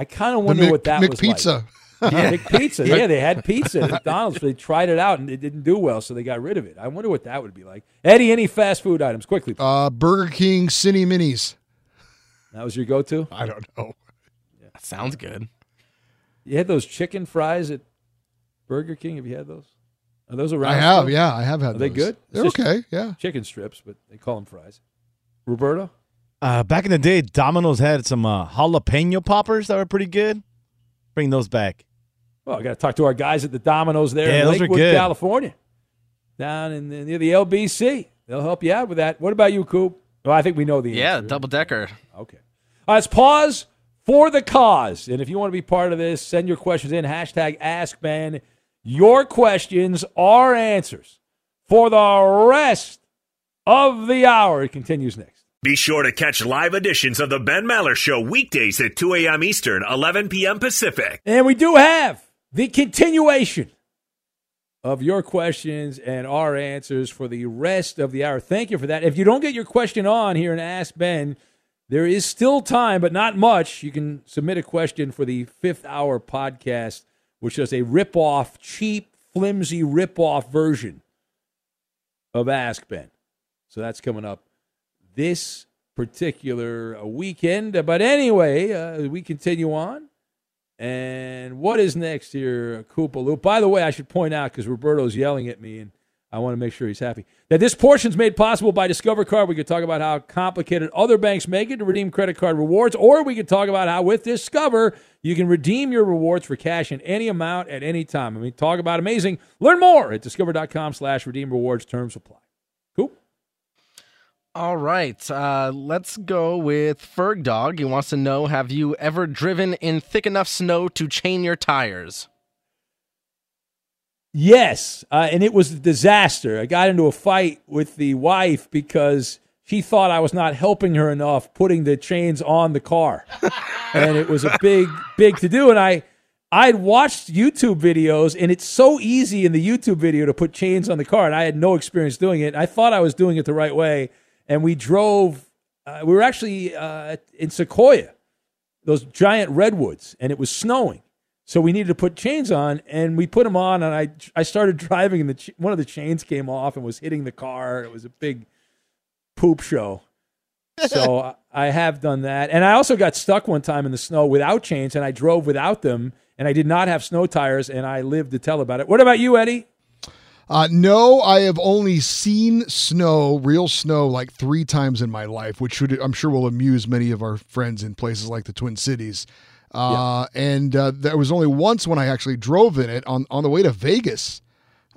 Speaker 5: I kind of wonder
Speaker 17: Mc-
Speaker 5: what that was
Speaker 17: McPizza.
Speaker 5: like. Yeah, McPizza. Yeah, they had pizza at McDonald's. But they tried it out and it didn't do well, so they got rid of it. I wonder what that would be like. Eddie, any fast food items quickly? please.
Speaker 17: Uh, Burger King Cini Minis.
Speaker 5: That was your go-to.
Speaker 17: I don't know.
Speaker 14: That sounds good.
Speaker 5: You had those chicken fries at Burger King. Have you had those? Are those around?
Speaker 17: I have,
Speaker 5: still?
Speaker 17: yeah, I have had
Speaker 5: Are they
Speaker 17: those.
Speaker 5: good?
Speaker 17: They're okay, yeah.
Speaker 5: Chicken strips, but they call them fries. Roberto.
Speaker 16: Uh, back in the day, Domino's had some uh, jalapeno poppers that were pretty good. Bring those back.
Speaker 5: Well, I got to talk to our guys at the Domino's there
Speaker 16: Yeah,
Speaker 5: in
Speaker 16: those are
Speaker 5: Lakewood,
Speaker 16: good.
Speaker 5: California, down in the, near the LBC. They'll help you out with that. What about you, Coop? Well, I think we know the
Speaker 14: Yeah,
Speaker 5: answer.
Speaker 14: double decker.
Speaker 5: Okay. All right, let's pause for the cause. And if you want to be part of this, send your questions in. Hashtag Ask Ben. Your questions are answers for the rest of the hour. It continues next.
Speaker 9: Be sure to catch live editions of The Ben Maller Show weekdays at 2 a.m. Eastern, 11 p.m. Pacific.
Speaker 5: And we do have the continuation of your questions and our answers for the rest of the hour. Thank you for that. If you don't get your question on here and Ask Ben, there is still time, but not much. You can submit a question for the fifth hour podcast, which is a rip-off, cheap, flimsy rip-off version of Ask Ben. So that's coming up this particular uh, weekend. But anyway, uh, we continue on. And what is next here, Koopa Loop? By the way, I should point out because Roberto's yelling at me, and I want to make sure he's happy. That this portion's made possible by Discover Card. We could talk about how complicated other banks make it to redeem credit card rewards, or we could talk about how with Discover you can redeem your rewards for cash in any amount at any time. I mean, talk about amazing. Learn more at discover.com slash redeem rewards. Terms apply.
Speaker 14: All right, uh, let's go with Ferg Dog. He wants to know Have you ever driven in thick enough snow to chain your tires?
Speaker 5: Yes, uh, and it was a disaster. I got into a fight with the wife because she thought I was not helping her enough putting the chains on the car, and it was a big, big to do. And I, I'd watched YouTube videos, and it's so easy in the YouTube video to put chains on the car, and I had no experience doing it. I thought I was doing it the right way, and we drove. Uh, we were actually uh, in Sequoia, those giant redwoods, and it was snowing. So we needed to put chains on, and we put them on, and I I started driving, and the ch- one of the chains came off and was hitting the car. It was a big poop show. So I- I have done that, and I also got stuck one time in the snow without chains, and I drove without them, and I did not have snow tires, and I lived to tell about it. What about you, Eddie?
Speaker 17: Uh, no, I have only seen snow, real snow, like three times in my life, which should, I'm sure will amuse many of our friends in places like the Twin Cities. Uh, And uh, there was only once when I actually drove in it on, on the way to Vegas.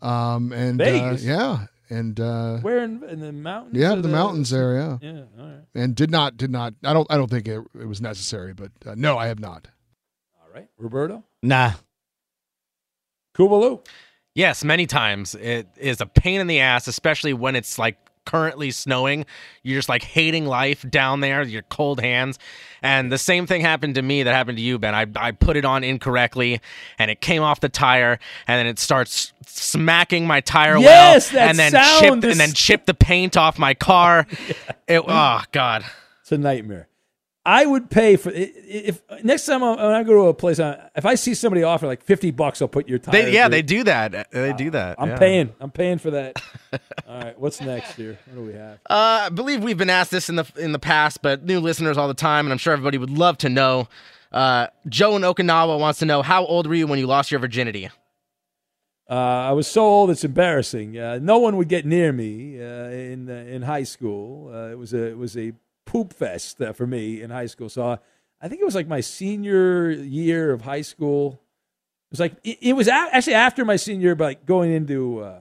Speaker 17: Um, and uh,
Speaker 5: Vegas?
Speaker 17: yeah, and uh,
Speaker 5: Where in, in the mountains?
Speaker 17: yeah,
Speaker 5: or
Speaker 17: the, mountains there, yeah.
Speaker 5: Yeah, all right.
Speaker 17: And did not, did not. I don't, I don't think it, it was necessary, but uh, no, I have not.
Speaker 5: All right, Roberto.
Speaker 16: Nah.
Speaker 5: Kubaloo.
Speaker 14: Yes, many times. It is a pain in the ass, especially when it's like currently snowing. You're just like hating life down there, your cold hands. And the same thing happened to me that happened to you, Ben. I, I put it on incorrectly and it came off the tire and then it starts smacking my tire
Speaker 5: Yes,
Speaker 14: well and then chipped
Speaker 5: is-
Speaker 14: and then chipped the paint off my car. It oh god.
Speaker 5: It's a nightmare. I would pay for if next time I- when I go to a place, I- if I see somebody offer like fifty bucks, I'll put your tires.
Speaker 14: They, yeah,
Speaker 5: in.
Speaker 14: they do that. They do that.
Speaker 5: I'm
Speaker 14: yeah.
Speaker 5: paying. I'm paying for that. All right, what's next here? What do we have?
Speaker 14: Uh, I believe we've been asked this in the in the past, but new listeners all the time, and I'm sure everybody would love to know. Uh, Joe in Okinawa wants to know how old were you when you lost your virginity?
Speaker 5: Uh, I was so old it's embarrassing. Uh, no one would get near me uh, in uh, in high school. Uh, it was a it was a poop fest uh, for me in high school. So uh, I think it was like my senior year of high school. It was like it, it was a- actually after my senior year, but like going into uh,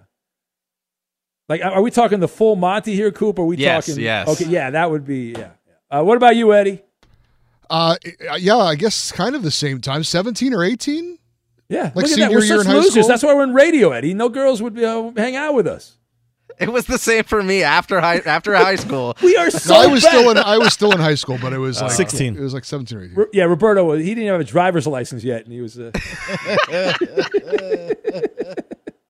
Speaker 5: like are we talking the full Monty here, Coop? Are we
Speaker 14: Yes,
Speaker 5: talking?
Speaker 14: yes.
Speaker 5: Okay, yeah, that would be yeah. yeah. Uh, what about you, Eddie?
Speaker 17: Uh, yeah, I guess kind of the same time, 17 or 18?
Speaker 5: Yeah,
Speaker 17: Like
Speaker 5: look at that.
Speaker 17: senior
Speaker 5: We're
Speaker 17: year
Speaker 5: such
Speaker 17: in high
Speaker 5: losers.
Speaker 17: school?
Speaker 5: That's why we're in radio, Eddie. No girls would uh, hang out with us.
Speaker 14: It was the same for me after high after high school.
Speaker 5: We are so.
Speaker 17: No, I was still in I was still in high school, but it was like
Speaker 16: 16.
Speaker 17: It was like 17 or 18.
Speaker 5: Ro- Yeah, Roberto, was- he didn't have a driver's license yet, and he was. Uh,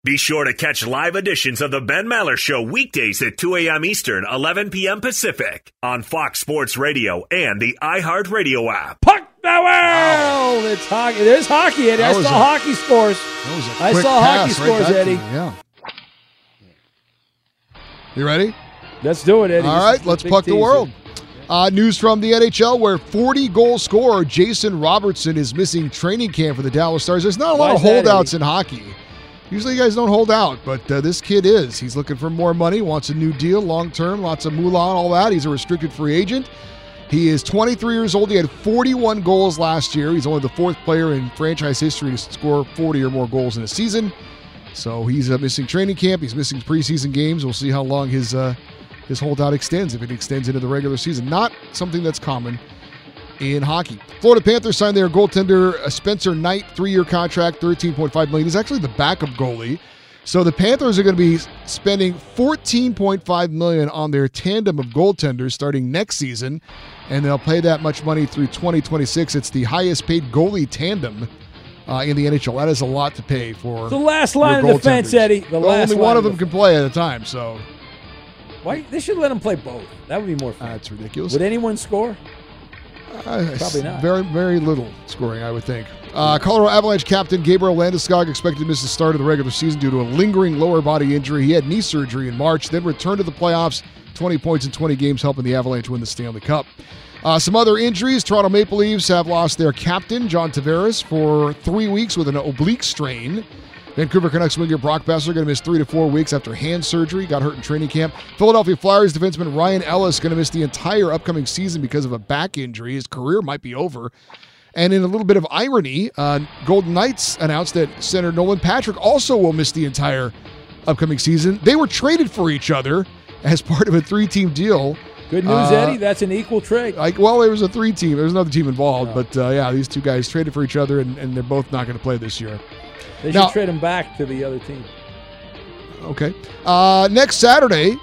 Speaker 9: Be sure to catch live editions of the Ben Maller Show weekdays at 2 a.m. Eastern, 11 p.m. Pacific on Fox Sports Radio and the iHeartRadio app.
Speaker 5: Puck Power! It's hockey. There's hockey, Eddie. I saw
Speaker 17: a-
Speaker 5: hockey scores.
Speaker 17: That was a
Speaker 5: I
Speaker 17: quick
Speaker 5: saw hockey
Speaker 17: pass right
Speaker 5: scores,
Speaker 17: back
Speaker 5: Eddie.
Speaker 17: me, Yeah. You ready?
Speaker 5: Let's do it, Eddie.
Speaker 17: All right, let's puck the world. Uh, news from the NHL where 40 goal scorer Jason Robertson is missing training camp for the Dallas Stars. There's not a lot
Speaker 5: Why
Speaker 17: of holdouts in hockey. Usually, you guys don't hold out, but uh, this kid is. He's looking for more money, wants a new deal, long term, lots of moolah, all that. He's a restricted free agent. He is 23 years old. He had 41 goals last year. He's only the fourth player in franchise history to score 40 or more goals in a season. So he's uh, missing training camp. He's missing preseason games. We'll see how long his uh, his holdout extends if it extends into the regular season. Not something that's common in hockey. Florida Panthers signed their goaltender uh, Spencer Knight three-year contract, 13.5 million. He's actually the backup goalie. So the Panthers are going to be spending 14.5 million on their tandem of goaltenders starting next season, and they'll pay that much money through 2026. It's the highest paid goalie tandem uh, in the NHL. That is a lot to pay for
Speaker 5: The last line of defense. Eddie. The
Speaker 17: Well,
Speaker 5: last
Speaker 17: only one of them can play at a time, so
Speaker 5: Why they should let them play both? That would be more fun.
Speaker 17: that's ridiculous.
Speaker 5: Would anyone score?
Speaker 17: Uh,
Speaker 5: Probably not.
Speaker 17: Very, very little scoring, I would think. Uh, Colorado Avalanche captain Gabriel Landeskog expected to miss the start of the regular season due to a lingering lower body injury. He had knee surgery in March, then returned to the playoffs. 20 points in 20 games, helping the Avalanche win the Stanley Cup. Uh, some other injuries. Toronto Maple Leafs have lost their captain, John Tavares, for three weeks with an oblique strain. Vancouver Canucks winger Brock Boeser going to miss three to four weeks after hand surgery. Got hurt in training camp. Philadelphia Flyers defenseman Ryan Ellis going to miss the entire upcoming season because of a back injury. His career might be over. And in a little bit of irony, uh, Golden Knights announced that center Nolan Patrick also will miss the entire upcoming season. They were traded for each other as part of a three-team deal.
Speaker 5: Good news,
Speaker 17: Uh,
Speaker 5: Eddie. That's an equal trade.
Speaker 17: Like, well, there was a three-team. There was another team involved, but uh, yeah, these two guys traded for each other, and, and they're both not going to play this year.
Speaker 5: They should
Speaker 17: Now-
Speaker 5: trade him back to the other team.
Speaker 17: Okay. Uh, next Saturday,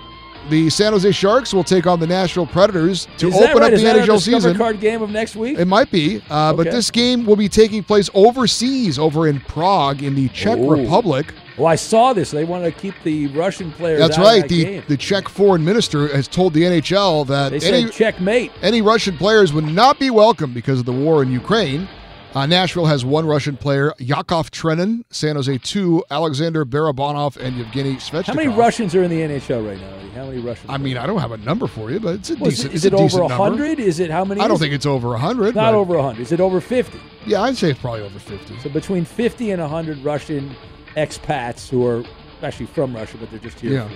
Speaker 17: the San Jose Sharks will take on the Nashville Predators to
Speaker 5: Is
Speaker 17: open
Speaker 5: right?
Speaker 17: up
Speaker 5: Is
Speaker 17: the NHL season.
Speaker 5: card game of next week?
Speaker 17: It might be, uh, but this game will be taking place overseas, over in Prague, in the Czech
Speaker 5: Ooh.
Speaker 17: Republic.
Speaker 5: Well, I saw this. They want to keep the Russian players.
Speaker 17: That's
Speaker 5: out
Speaker 17: right.
Speaker 5: Of that
Speaker 17: The
Speaker 5: game.
Speaker 17: the Czech foreign minister has told the NHL that
Speaker 5: They
Speaker 17: any
Speaker 5: checkmate.
Speaker 17: any Russian players would not be welcome because of the war in Ukraine. Uh, Nashville has one Russian player, Yakov Trenin. San Jose two, Alexander Barabanov and Yevgeny Svechnikov.
Speaker 5: How many Russians are in the NHL right now? Eddie? How many Russians?
Speaker 17: I mean, I don't have a number for you, but it's a
Speaker 5: Well, is
Speaker 17: decent.
Speaker 5: it-
Speaker 17: it's
Speaker 5: is it over hundred? Is it how many?
Speaker 17: I don't think
Speaker 5: it?
Speaker 17: it's over hundred.
Speaker 5: Not over hundred. Is it over fifty?
Speaker 17: Yeah, I'd say it's probably over fifty.
Speaker 5: So between fifty and hundred Russian expats who are actually from Russia, but they're just here.
Speaker 17: Yeah.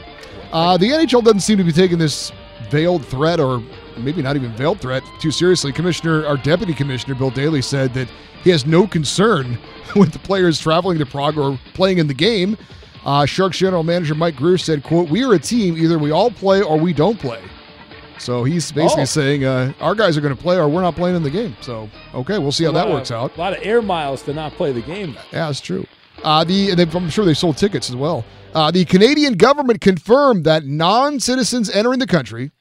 Speaker 17: Uh, the NHL doesn't seem to be taking this veiled threat, or maybe not even veiled threat, too seriously. Commissioner, our deputy commissioner, Bill Daly, said that he has no concern with the players traveling to Prague or playing in the game. Uh, Sharks general manager Mike Grier said, "quote We are a team. Either we all play or we don't play." So he's basically
Speaker 5: Oh.
Speaker 17: saying uh, our guys are going to play or we're not playing in the game. So okay, we'll see how that works
Speaker 5: of-
Speaker 17: out.
Speaker 5: A lot of air miles to not play the game.
Speaker 17: Yeah, that's true. Uh, the and I'm sure they sold tickets as well. Uh, the Canadian government confirmed that non-citizens entering the country,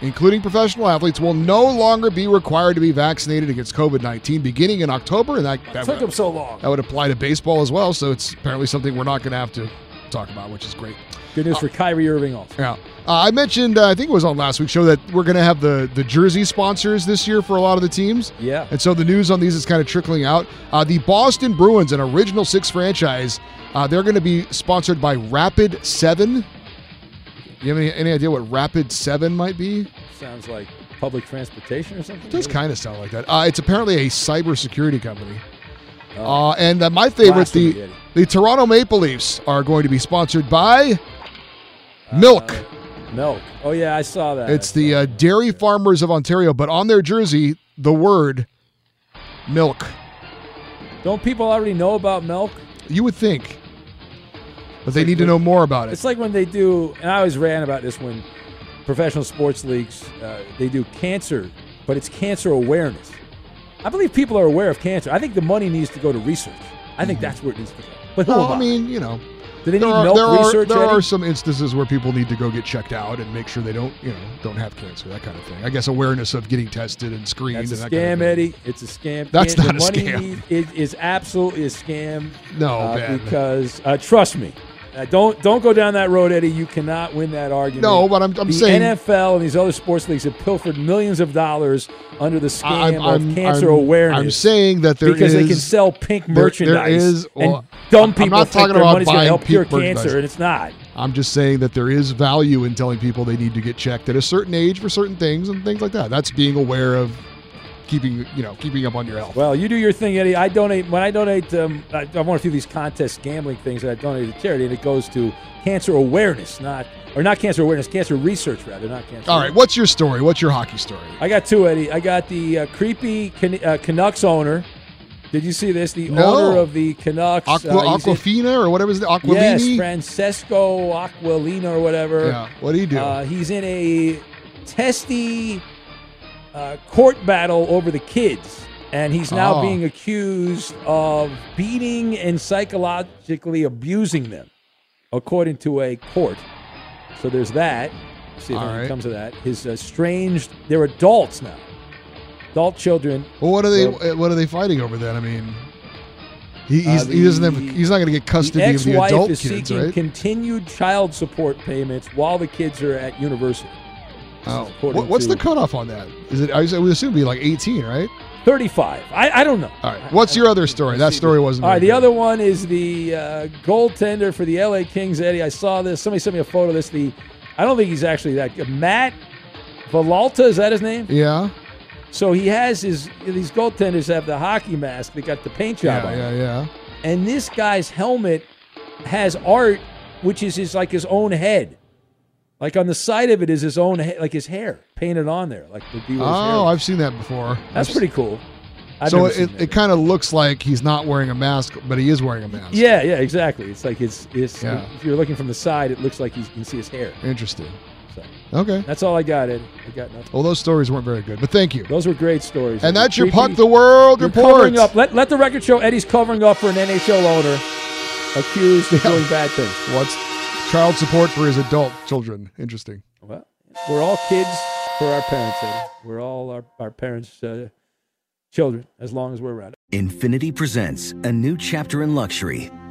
Speaker 17: including professional athletes, will no longer be required to be vaccinated against COVID-19 beginning in October, and that, that,
Speaker 5: took them so long.
Speaker 17: that would apply to baseball as well. So it's apparently something we're not going to have to talk about, which is great.
Speaker 5: Good news for Kyrie Irving also.
Speaker 17: Yeah. Uh, I mentioned, uh, I think it was on last week's show, that we're going to have the, the jersey sponsors this year for a lot of the teams.
Speaker 5: Yeah.
Speaker 17: And so the news on these is kind of trickling out. Uh, the Boston Bruins, an original six franchise, uh, they're going to be sponsored by Rapid 7. You have any, any idea what Rapid 7 might be?
Speaker 5: Sounds like public transportation or something.
Speaker 17: It does kind of sound like that. Uh, it's apparently a cybersecurity company.
Speaker 5: Oh.
Speaker 17: Uh, and uh, my favorite, the, the Toronto Maple Leafs are going to be sponsored by Milk.
Speaker 5: Milk. Oh yeah, I saw that.
Speaker 17: It's the uh, Dairy Farmers of Ontario, but on their jersey, the word milk.
Speaker 5: Don't people already know about milk?
Speaker 17: You would think, but they need to know more about it.
Speaker 5: It's like when they do, and I always ran about this when professional sports leagues uh, they do cancer, but it's cancer awareness. I believe people are aware of cancer. I think the money needs to go to research. I think that's where it needs to go. But who
Speaker 17: Well,
Speaker 5: am
Speaker 17: I mean, you know,
Speaker 5: do they need
Speaker 17: there are,
Speaker 5: milk
Speaker 17: there are,
Speaker 5: research?
Speaker 17: there
Speaker 5: Eddie?
Speaker 17: are some instances where people need to go get checked out and make sure they don't, you know, don't have cancer, that kind of thing. I guess awareness of getting tested and screened
Speaker 5: That's a
Speaker 17: and that kind of
Speaker 5: scam,
Speaker 17: thing.
Speaker 5: Eddie. It's a scam.
Speaker 17: That's
Speaker 5: Can-
Speaker 17: not
Speaker 5: the
Speaker 17: a
Speaker 5: money
Speaker 17: scam.
Speaker 5: It is absolutely a scam.
Speaker 17: No,
Speaker 5: uh, because uh, trust me, uh, don't don't go down that road, Eddie. You cannot win that argument.
Speaker 17: No, but I'm- I'm
Speaker 5: the
Speaker 17: saying-
Speaker 5: NFL and these other sports leagues have pilfered millions of dollars under the scam
Speaker 17: I'm-
Speaker 5: of
Speaker 17: I'm-
Speaker 5: cancer
Speaker 17: I'm-
Speaker 5: awareness.
Speaker 17: I'm saying that there
Speaker 5: because they can sell pink
Speaker 17: there- there
Speaker 5: merchandise
Speaker 17: is- well,
Speaker 5: and dumb people I'm
Speaker 17: not
Speaker 5: think
Speaker 17: talking
Speaker 5: their
Speaker 17: about
Speaker 5: money's going to
Speaker 17: buying
Speaker 5: help cure cancer, and it's not.
Speaker 17: I'm just saying that there is value in telling people they need to get checked at a certain age for certain things and things like that. That's being aware of keeping, you know, keeping up on your health.
Speaker 5: Well, you do your thing, Eddie. I donate when I donate. Um, I, I want to do these contest gambling things, and I donate to charity, and it goes to cancer awareness, not or not cancer awareness, cancer research rather, not cancer.
Speaker 17: All right, what's your story? What's your hockey story?
Speaker 5: I got two, Eddie. I got the uh, creepy Can- uh, Canucks owner. Did you see this? The
Speaker 17: No.
Speaker 5: owner of the Canucks,
Speaker 17: Aqua,
Speaker 5: uh,
Speaker 17: Aquafina or whatever is the Aquilini?
Speaker 5: Yes, Francesco Aquilina or whatever.
Speaker 17: Yeah, what do you do?
Speaker 5: Uh, he's in a testy uh, court battle over the kids, and he's now
Speaker 17: Oh.
Speaker 5: being accused of beating and psychologically abusing them, according to a court. So there's that. See if
Speaker 17: All
Speaker 5: anything
Speaker 17: right.
Speaker 5: comes of that. His estranged, they're adults now, adult children.
Speaker 17: well, what are they? What are they fighting over then? I mean, he,
Speaker 5: Uh,
Speaker 17: he's, he doesn't have, he's not going to get custody
Speaker 5: the
Speaker 17: of the adult
Speaker 5: is
Speaker 17: kids,
Speaker 5: seeking
Speaker 17: right?
Speaker 5: continued child support payments while the kids are at university.
Speaker 17: Oh. What, what's
Speaker 5: to-
Speaker 17: the cutoff on that? Is it? I would assume it'd be like 18, right?
Speaker 5: 35. I, I don't know.
Speaker 17: All right. What's your other story? That story wasn't.
Speaker 5: All right,
Speaker 17: very
Speaker 5: the other one is the uh, goaltender for the LA Kings, Eddie. I saw this. Somebody sent me a photo of this. The I don't think he's actually that good. Matt Villalta, is that his name?
Speaker 17: Yeah.
Speaker 5: So he has his these goaltenders have the hockey mask. They got the paint job
Speaker 17: Yeah,
Speaker 5: on.
Speaker 17: yeah, yeah.
Speaker 5: And this guy's helmet has art, which is his like his own head. Like on the side of it is his own, like his hair painted on there, like the dealer's
Speaker 17: Oh,
Speaker 5: hair.
Speaker 17: I've seen that before.
Speaker 5: That's
Speaker 17: I've-
Speaker 5: pretty cool. I've
Speaker 17: so it, it, kind of looks like he's not wearing a mask, but he is wearing a mask.
Speaker 5: Yeah, yeah, exactly. It's like it's, it's
Speaker 17: Yeah.
Speaker 5: if you're looking from the side, it looks like you can see his hair.
Speaker 17: Interesting.
Speaker 5: So
Speaker 17: Okay.
Speaker 5: that's all I got, Ed. I got nothing.
Speaker 17: Well, those stories weren't very good, but thank you.
Speaker 5: Those were great stories.
Speaker 17: And that's your
Speaker 5: creepy.
Speaker 17: Puck the World
Speaker 5: You're
Speaker 17: report.
Speaker 5: covering up. Let, let the record show Eddie's covering up for an NHL owner accused of doing bad things.
Speaker 17: What's child support for his adult children? Interesting.
Speaker 5: Well, we're all kids for our parents, Eddie. We're all our, our parents' uh, children as long as we're around.
Speaker 11: Infinity presents a new chapter in luxury,